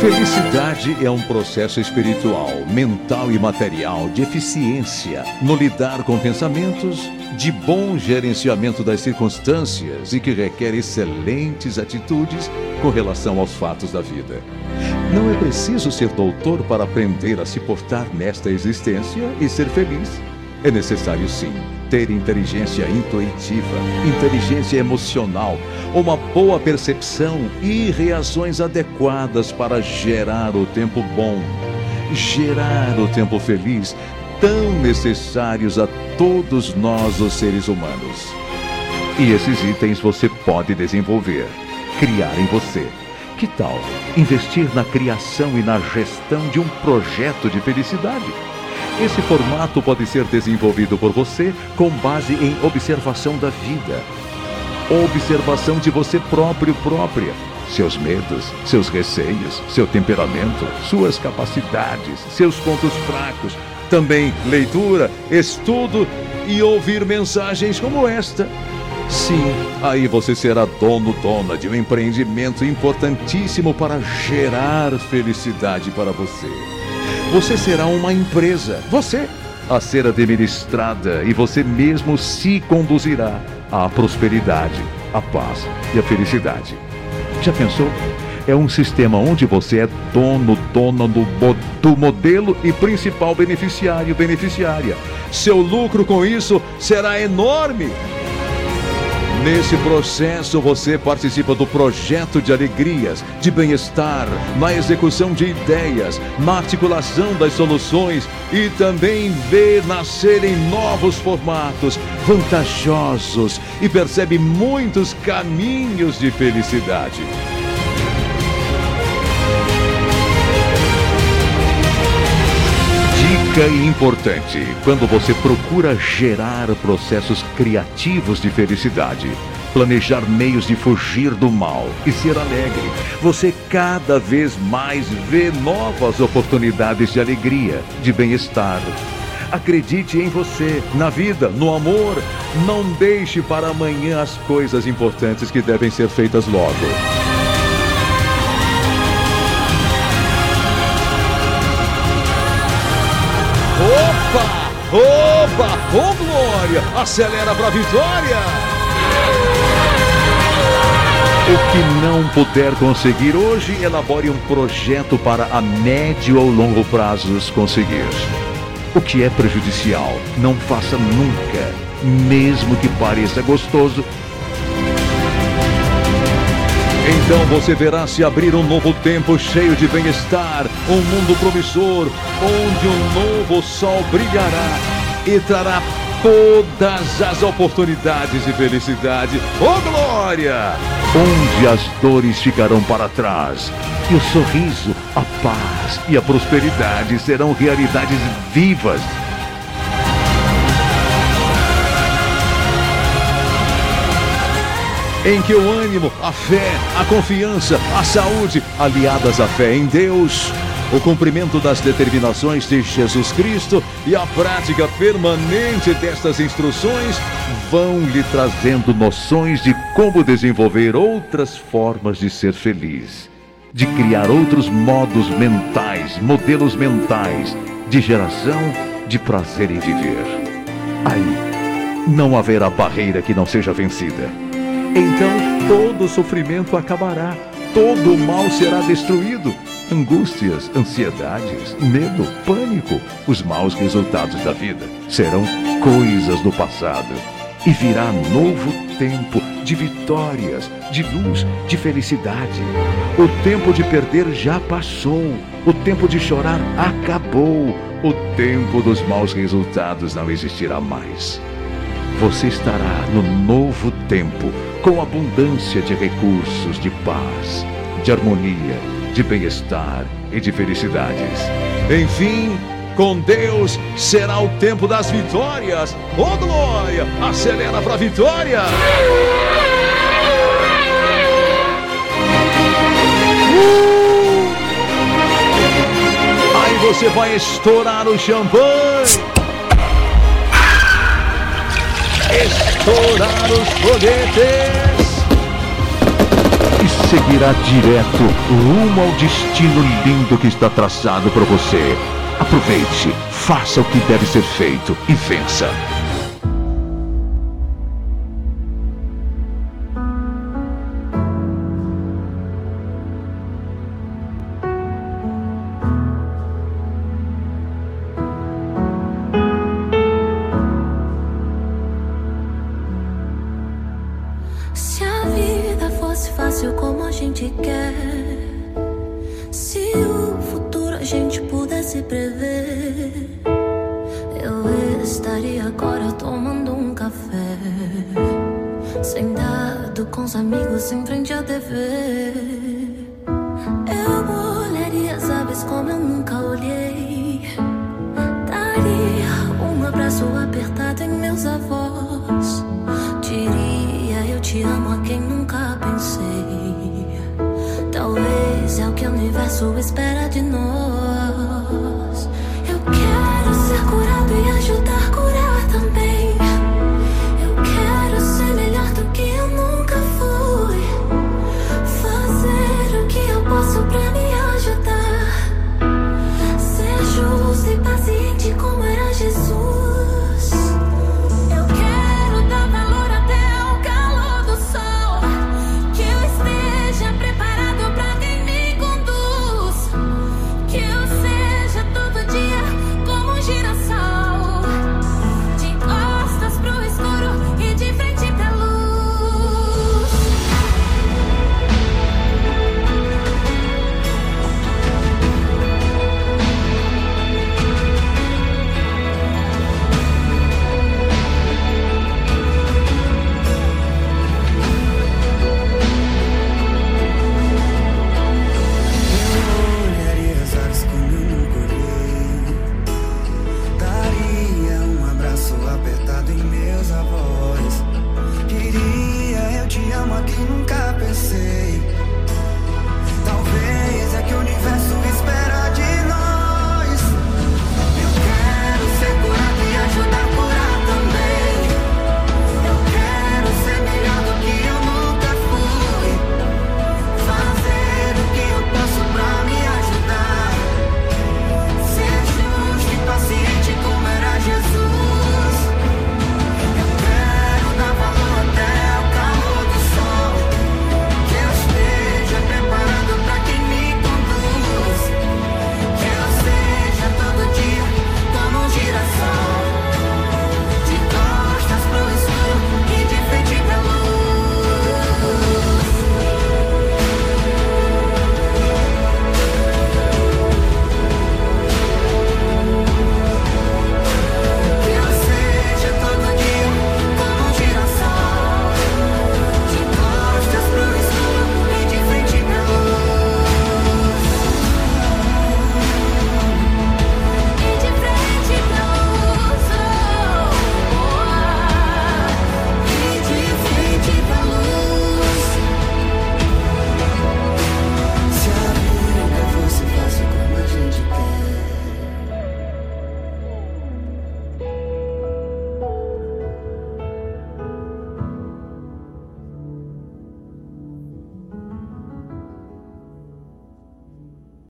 Felicidade é um processo espiritual, mental e material de eficiência no lidar com pensamentos, de bom gerenciamento das circunstâncias e que requer excelentes atitudes com relação aos fatos da vida. Não é preciso ser doutor para aprender a se portar nesta existência e ser feliz. É necessário sim ter inteligência intuitiva, inteligência emocional, uma boa percepção e reações adequadas para gerar o tempo bom, gerar o tempo feliz, tão necessários a todos nós, os seres humanos. E esses itens você pode desenvolver, criar em você. Que tal investir na criação e na gestão de um projeto de felicidade? Esse formato pode ser desenvolvido por você com base em observação da vida. Observação de você próprio própria. Seus medos, seus receios, seu temperamento, suas capacidades, seus pontos fracos. Também leitura, estudo e ouvir mensagens como esta. Sim, aí você será dono, dona de um empreendimento importantíssimo para gerar felicidade para você. Você será uma empresa, você, a ser administrada e você mesmo se conduzirá à prosperidade, à paz e à felicidade. Já pensou? É um sistema onde você é dono, dona do, do modelo e principal beneficiário, beneficiária. Seu lucro com isso será enorme. Nesse processo, você participa do projeto de alegrias, de bem-estar, na execução de ideias, na articulação das soluções e também vê nascerem novos formatos vantajosos e percebe muitos caminhos de felicidade. Dica importante: quando você procura gerar processos criativos de felicidade, planejar meios de fugir do mal e ser alegre, você cada vez mais vê novas oportunidades de alegria, de bem-estar. Acredite em você, na vida, no amor. Não deixe para amanhã as coisas importantes que devem ser feitas logo. Opa! Opa! Ô oh, Glória! Acelera pra vitória! O que não puder conseguir hoje, elabore um projeto para a médio ou longo prazos conseguir. O que é prejudicial, não faça nunca, mesmo que pareça gostoso, então você verá se abrir um novo tempo cheio de bem-estar, um mundo promissor, onde um novo sol brilhará e trará todas as oportunidades de felicidade. Oh glória! Onde as dores ficarão para trás e o sorriso, a paz e a prosperidade serão realidades vivas em que o ânimo, a fé, a confiança, a saúde, aliadas à fé em Deus, o cumprimento das determinações de Jesus Cristo e a prática permanente destas instruções vão lhe trazendo noções de como desenvolver outras formas de ser feliz, de criar outros modos mentais, modelos mentais de geração de prazer em viver. Aí não haverá barreira que não seja vencida então todo sofrimento acabará, todo mal será destruído. Angústias, ansiedades, medo, pânico, os maus resultados da vida serão coisas do passado. E virá novo tempo de vitórias, de luz, de felicidade. O tempo de perder já passou. O tempo de chorar acabou. O tempo dos maus resultados não existirá mais. Você estará no novo tempo com abundância de recursos, de paz, de harmonia, de bem-estar e de felicidades. Enfim, com Deus será o tempo das vitórias. Oh glória! Acelera para vitória! Uh! Aí você vai estourar o champanhe estourar os foguetes. E seguirá direto rumo ao destino lindo que está traçado para você. Aproveite, faça o que deve ser feito e vença. gente quer. Se o futuro a gente pudesse prever, eu estaria agora tomando um café. Sentado com os amigos em frente à TV. sua espera de novo.